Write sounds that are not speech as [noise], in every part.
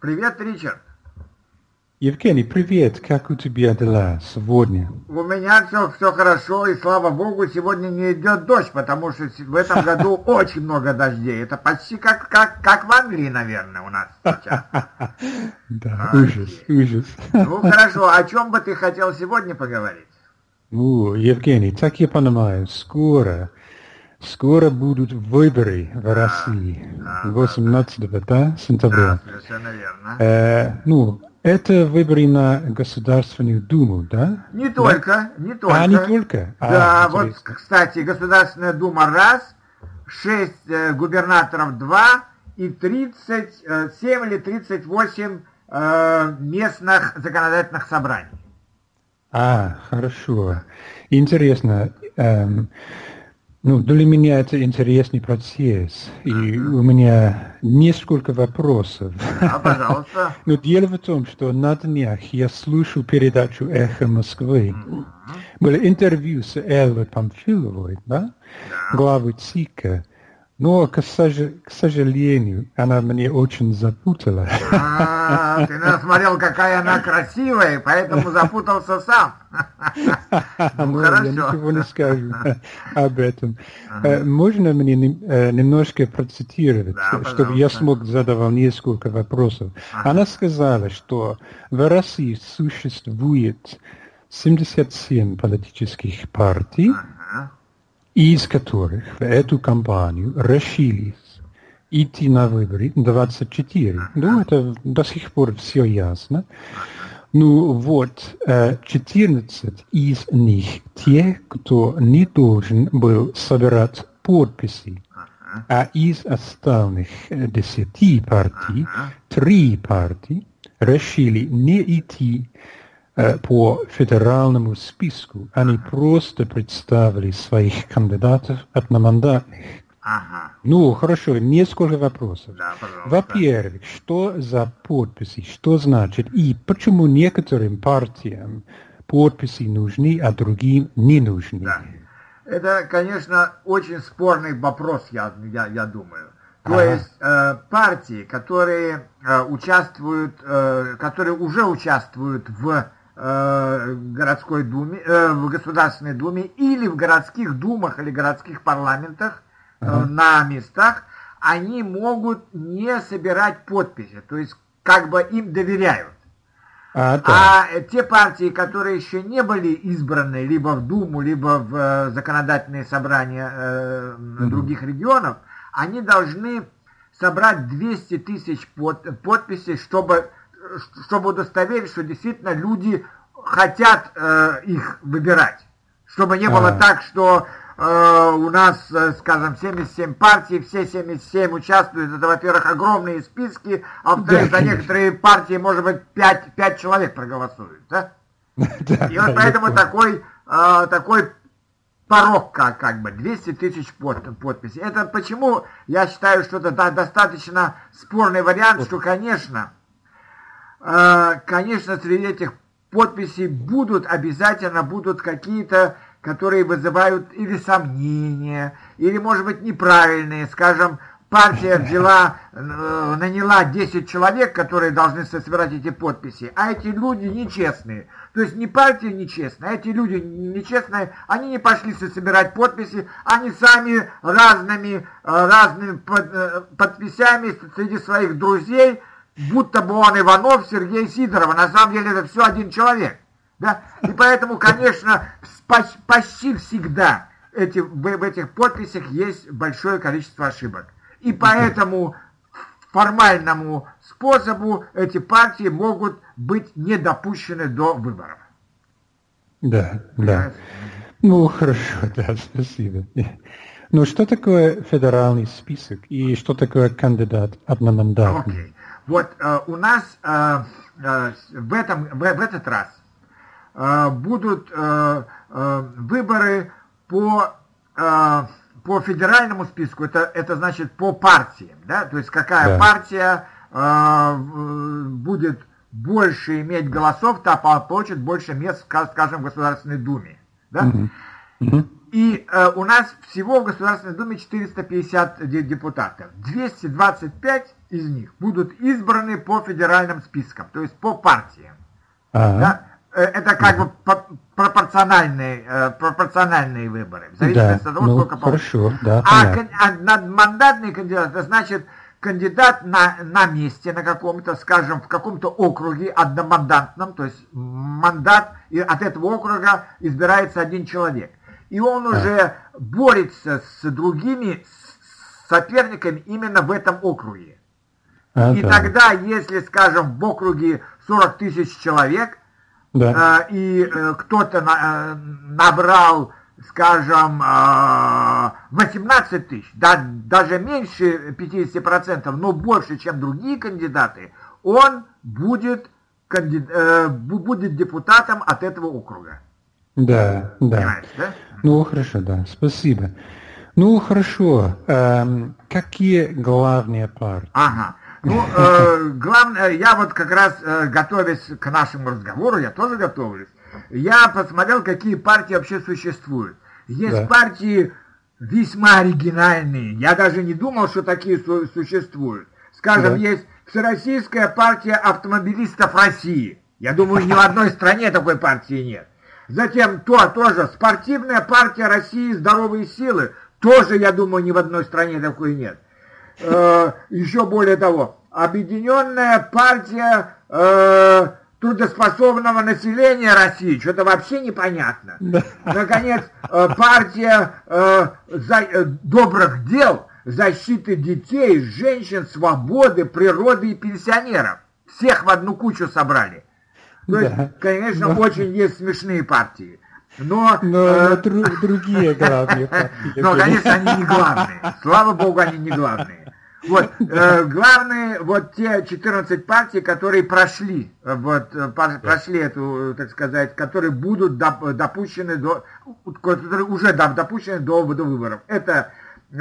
Привет, Ричард. Евгений, привет. Как у тебя дела сегодня? У меня все, все хорошо, и слава богу, сегодня не идет дождь, потому что в этом году [laughs] очень много дождей. Это почти как, как, как в Англии, наверное, у нас сейчас. [laughs] Да, ужас, ужас. Ну хорошо, о чем бы ты хотел сегодня поговорить? Ну, Евгений, так я понимаю, скоро, скоро будут выборы в России. 18 да, сентября. Да. Э, ну, это выборы на Государственную Думу, да? Не только, не только. А, не только? Да, А, вот, интересно. кстати, Государственная Дума раз, шесть э, губернаторов два и 37 или 38 э, местных законодательных собраний. А, хорошо. Интересно. эм, ну, для меня это интересный процесс. И у меня несколько вопросов. А, пожалуйста. [laughs] Но дело в том, что на днях я слушал передачу «Эхо Москвы». Было интервью с Эллой Памфиловой, да? главой ЦИКа. Но, к, сож- к сожалению, она мне очень запутала. А, ты наверное, смотрел, какая она красивая, поэтому запутался сам. Ну, Ну, я хорошо. ничего не скажу об этом. Можно мне нем- немножко процитировать, чтобы я смог задавать несколько вопросов? Она сказала, что в России существует 77 политических партий. Из которых в эту кампанию решились идти на выборы 24. Ну, это до сих пор все ясно. Ну вот, э, 14 из них те, кто не должен был собирать подписи. А из остальных э, 10 партий, три партии решили не идти э, по федеральному списку. Они просто представили своих кандидатов одномандатных. Ага. Ну, хорошо, несколько вопросов. Да. Во-первых, что за подписи, что значит, и почему некоторым партиям подписи нужны, а другим не нужны? Да. Это, конечно, очень спорный вопрос, я, я, я думаю. То Ага. есть э, партии, которые э, участвуют, э, которые уже участвуют в э, городской думе, э, в Государственной думе или в городских думах или городских парламентах э, Ага. на местах, они могут не собирать подписи, то есть как бы им доверяют. А, да. А те партии, которые еще не были избраны либо в Думу, либо в законодательные собрания э, других регионов, они должны собрать 200 тысяч под- подписей, чтобы, чтобы удостоверить, что действительно люди хотят э, их выбирать. Чтобы не было А. так, что э, у нас, э, скажем, 77 партий, все 77 участвуют. Это, во-первых, огромные списки, а во-вторых, Да, за некоторые партии, может быть, 5, 5 человек проголосуют. Да? [laughs] Да, И вот поэтому такой, э, такой порог, как, как бы, 200 тысяч под- подписей. Это почему я считаю, что это да- достаточно спорный вариант, что, конечно, э, конечно, среди этих подписей будут, обязательно будут какие-то, которые вызывают или сомнения, или, может быть, неправильные, скажем, партия взяла, э, наняла 10 человек, которые должны со- собирать эти подписи, а эти люди нечестные. То есть не партия нечестная, а эти люди нечестные, они не пошли со- собирать подписи, они сами разными, э, разными э, подписями среди своих друзей, будто бы он Иванов, Сергей Сидоров, а на самом деле это все один человек. Да? И поэтому, конечно, поч- почти всегда эти, в, этих подписях есть большое количество ошибок. И поэтому формальному способу эти партии могут быть не допущены до выборов. Да, да. Ну, хорошо, [laughs] да, спасибо. Ну, что такое федеральный список и что такое кандидат одномандатный? Окей. Вот э, у нас э, э, в, этом, в, в этот раз э, будут э, э, выборы по, э, по федеральному списку, это, это значит по партиям, да, то есть какая Да. партия э, будет больше иметь голосов, та по- получит больше мест, ска- скажем, в Государственной Думе, да. И э, у нас всего в Государственной Думе 450 депутатов. 225 из них будут избраны по федеральным спискам, то есть по партиям. Ага. Да? Э, это как бы пропорциональные, э, пропорциональные выборы. В зависимости да, от того, ну, сколько хорошо, да, а, а мандатный кандидат, это значит кандидат на, на месте, на каком-то, скажем, в каком-то округе одномандатном, то есть мандат, и от этого округа избирается один человек. И он уже борется с другими соперниками именно в этом округе. А, и да. тогда, если, скажем, в округе 40 тысяч человек, да. э, и э, кто-то на, э, набрал, скажем, э, 18 тысяч, да, даже меньше 50%, но больше, чем другие кандидаты, он будет, кандид, э, будет депутатом от этого округа. Да, да. да? Ну, хорошо, да, спасибо. Ну, хорошо. Эм, какие главные партии? Ага. Ну, э, главное, я вот как раз, э, готовясь к нашему разговору, я тоже готовлюсь, я посмотрел, какие партии вообще существуют. Есть да. партии весьма оригинальные. Я даже не думал, что такие су существуют. Скажем, да. есть Всероссийская партия автомобилистов России. Я думаю, ни в одной стране такой партии нет. Затем то тоже спортивная партия России «Здоровые силы». Тоже, я думаю, ни в одной стране такой нет. Э, еще более того, Объединенная партия э, трудоспособного населения России, что-то вообще непонятно. Наконец, э, партия э, за, э, добрых дел, защиты детей, женщин, свободы, природы и пенсионеров. Всех в одну кучу собрали. То есть, конечно, но... очень есть смешные партии. Но, но, э, но дру, другие главные партии. Но, конечно, они не главные. Слава богу, они не главные. Вот, [laughs] э, главные, вот те 14 партий, которые прошли, э, вот, э, прошли эту, так сказать, которые будут доп, допущены до, которые уже допущены до, до выборов. Это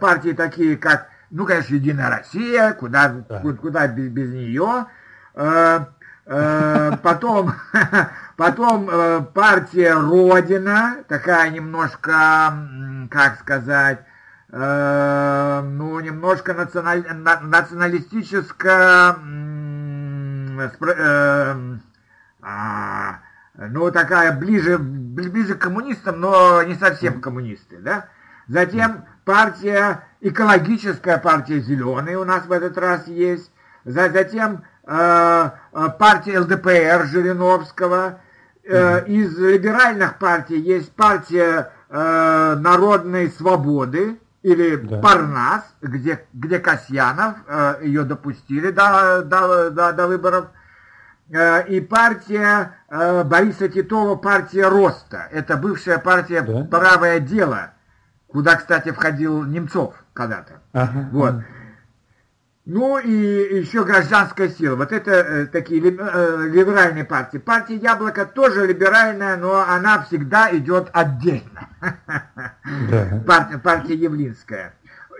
партии такие, как, ну, конечно, Единая Россия, куда, да. куда без, без нее, э, э, [laughs] потом, [laughs] потом э, партия Родина, такая немножко, как сказать, э, ну, немножко националь, на, националистическая, э, э, ну, такая ближе, ближе к коммунистам, но не совсем коммунисты, да? Затем партия, экологическая партия «Зеленые» у нас в этот раз есть. Затем э, э партия ЛДПР Жириновского. Э, из либеральных партий есть партия э, Народной Свободы или да. Парнас, где, где Касьянов, э, ее допустили до, до, до, до выборов, э, и партия э, Бориса Титова, партия Роста. Это бывшая партия да? «Правое дело», куда, кстати, входил Немцов когда-то. Ага, вот. Ага. Ну и еще гражданская сила. Вот это э, такие э, либеральные партии. Партия Яблоко тоже либеральная, но она всегда идет отдельно. Да. Партия, партия Явлинская.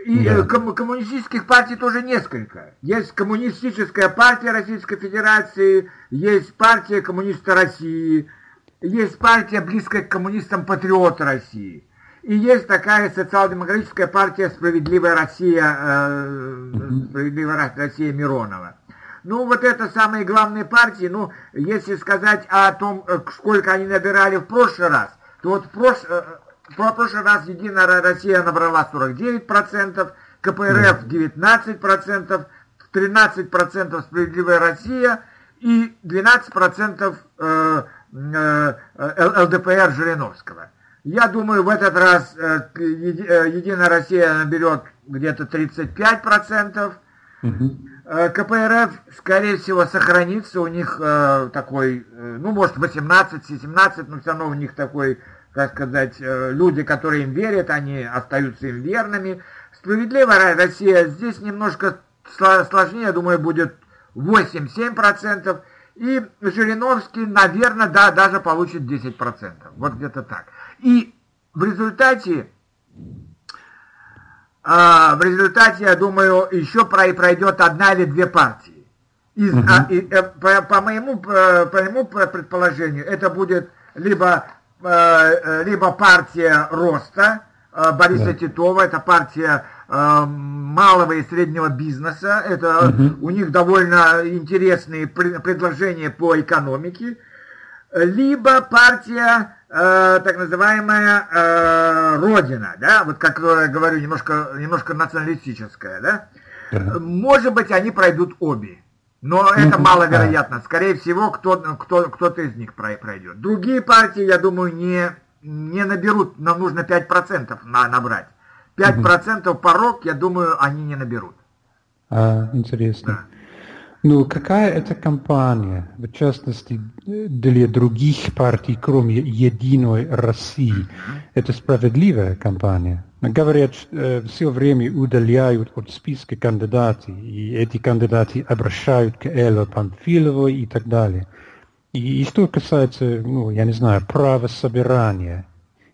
И да. Э, ком коммунистических партий тоже несколько. Есть коммунистическая партия Российской Федерации, есть партия коммуниста России, есть партия близкая к коммунистам Патриот России. И есть такая социал-демократическая партия «Справедливая Россия», э, «Справедливая Россия» Миронова. Ну, вот это самые главные партии. Ну, если сказать о том, э, сколько они набирали в прошлый раз, то вот в, прош... Э, в прошлый раз Единая Россия набрала 49%, КПРФ 19%, 13% Справедливая Россия и 12% э, э, э ЛДПР Жириновского. Я думаю, в этот раз э, э, Единая Россия наберет где-то 35%. Угу. Э, КПРФ, скорее всего, сохранится. У них такой, ну, может, 18-17, но все равно у них такой, как сказать, люди, которые им верят, они остаются им верными. Справедливая Россия здесь немножко сложнее, я думаю, будет 8-7%. И Жириновский, наверное, да, даже получит 10%. Вот где-то так. И в результате, а, в результате, я думаю, еще пройдет одна или две партии. Из, угу. а, и, э, по, по, моему, по, по моему предположению, это будет либо э, либо партия роста э, Бориса да. Титова, это партия э, малого и среднего бизнеса, это угу. у них довольно интересные предложения по экономике, либо партия э, так называемая э, Родина, да, вот как я говорю, немножко, немножко националистическая, да, может быть, они пройдут обе. Но это маловероятно. Скорее всего, кто, кто, кто-то из них пройдет. Другие партии, я думаю, не, не наберут. Нам нужно 5% на, набрать. 5% угу. порог, я думаю, они не наберут. А, интересно. Да. Ну, какая это кампания, в частности, для других партий, кроме «Единой России»? Это справедливая кампания? Говорят, э, все время удаляют от списка кандидатов, и эти кандидаты обращают к Элле Панфиловой и так далее. И, и что касается, ну, я не знаю, права собирания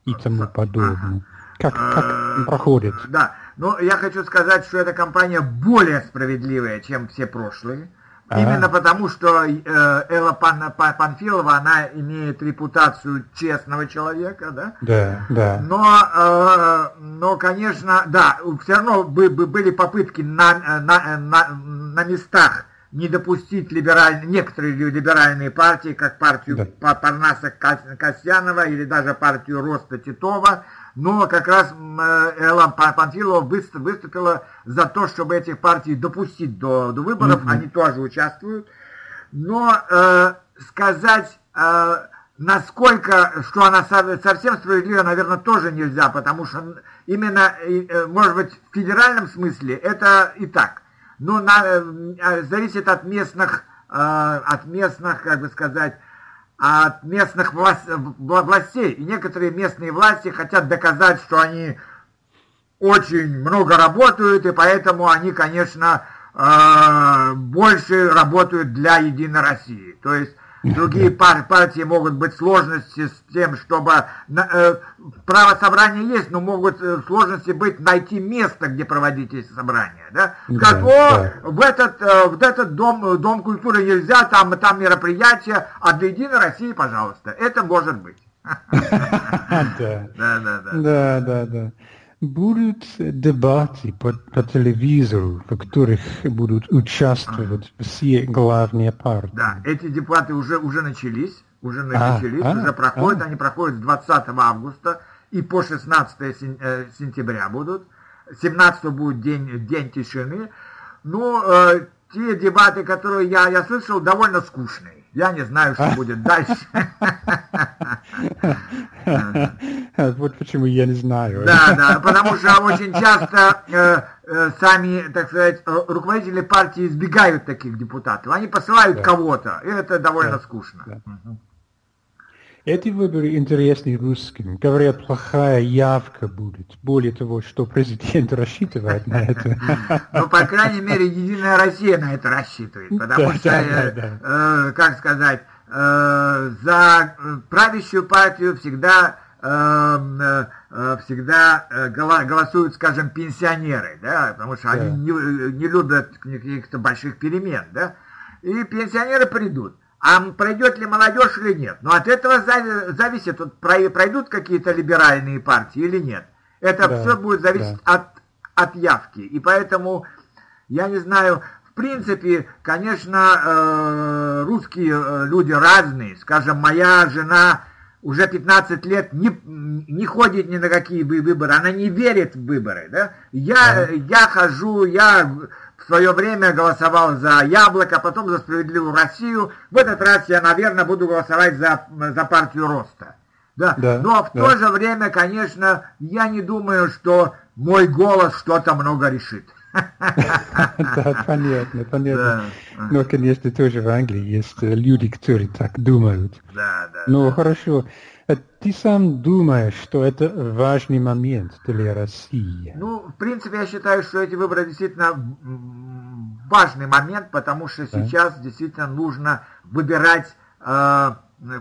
и тому подобное. Как, как проходит? Да, но я хочу сказать, что эта кампания более справедливая, чем все прошлые. Именно потому, что э, Элла Пан, Панфилова, она имеет репутацию честного человека, да? Да, да. Но, э, но конечно, да, все равно были попытки на, на, на, на местах не допустить либераль... некоторые либеральные партии, как партию да. Парнаса Касьянова или даже партию Роста Титова, но как раз э, Элла Панфилова выступила за то, чтобы этих партий допустить до, до выборов, mm-hmm. они тоже участвуют. Но э, сказать, э, насколько, что она совсем справедлива, наверное, тоже нельзя, потому что именно, э, может быть, в федеральном смысле это и так. Но на, э, зависит от местных, э, от местных, как бы сказать, от местных властей. И некоторые местные власти хотят доказать, что они очень много работают, и поэтому они, конечно, э, больше работают для Единой России. То есть Другие пар партии могут быть сложности с тем, чтобы... Э, право собрания есть, но могут э, сложности быть найти место, где проводить эти собрания. Да? Как, да, о, да. в этот, э, в этот дом, дом культуры нельзя, там, там мероприятия, а для Единой России, пожалуйста. Это может быть. [laughs] [laughs] Да, да, да. Да, да, да будут дебаты по, по телевизору, в которых будут участвовать все главные партии. Да, эти дебаты уже, уже начались, уже а, начались, а, уже проходят, а. они проходят с 20 августа и по 16 э, сентября будут. 17 будет день, день тишины. Ну, э, те дебаты, которые я, я слышал, довольно скучные. Я не знаю, что будет дальше. [laughs] Вот почему я не знаю. Да, да, потому что очень часто э, э, сами, так сказать, э, руководители партии избегают таких депутатов. Они посылают кого-то, и это довольно скучно. Эти выборы интересны русским. Говорят, плохая явка будет. Более того, что президент рассчитывает на это. Ну, по крайней мере, Единая Россия на это рассчитывает. Потому что, э, э, как сказать, э, за правящую партию всегда всегда голосуют, скажем, пенсионеры, да, потому что они не, не любят каких-то больших перемен, да, и пенсионеры придут. А пройдет ли молодежь или нет? Но от этого зависит, вот, пройдут какие-то либеральные партии или нет. Это да, все будет зависеть да. от, от явки. И поэтому, я не знаю, в принципе, конечно, э, русские э, люди разные. Скажем, моя жена уже 15 лет не, не ходит ни на какие выборы, она не верит в выборы. Да? Я, я хожу, я в свое время голосовал за Яблоко, потом за Справедливую Россию. В этот раз я, наверное, буду голосовать за, за партию Роста. Да. да Но в да. то же время, конечно, я не думаю, что мой голос что-то много решит. [laughs] Да, понятно, понятно. Но, конечно, тоже в Англии есть люди, которые так думают. Да, да. Ну, хорошо. А ты сам думаешь, что это важный момент для России? Ну, в принципе, я считаю, что эти выборы действительно важный момент, потому что да. сейчас действительно нужно выбирать, э,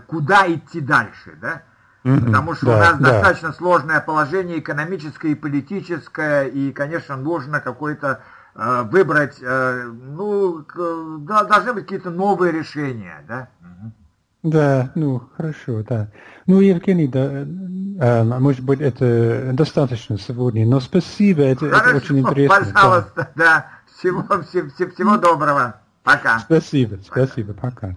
куда идти дальше, да? Потому что да, у нас да. достаточно сложное положение экономическое и политическое, и, конечно, нужно какой-то э, выбрать, э, ну, да, должны быть какие-то новые решения, да? Да, ну, хорошо, да. Ну, Евгений, да, э, может быть, это достаточно сегодня, но спасибо, это, Хорошо, это очень интересно. пожалуйста, да. Всего, всего, всего доброго. Пока. Спасибо, спасибо, пока.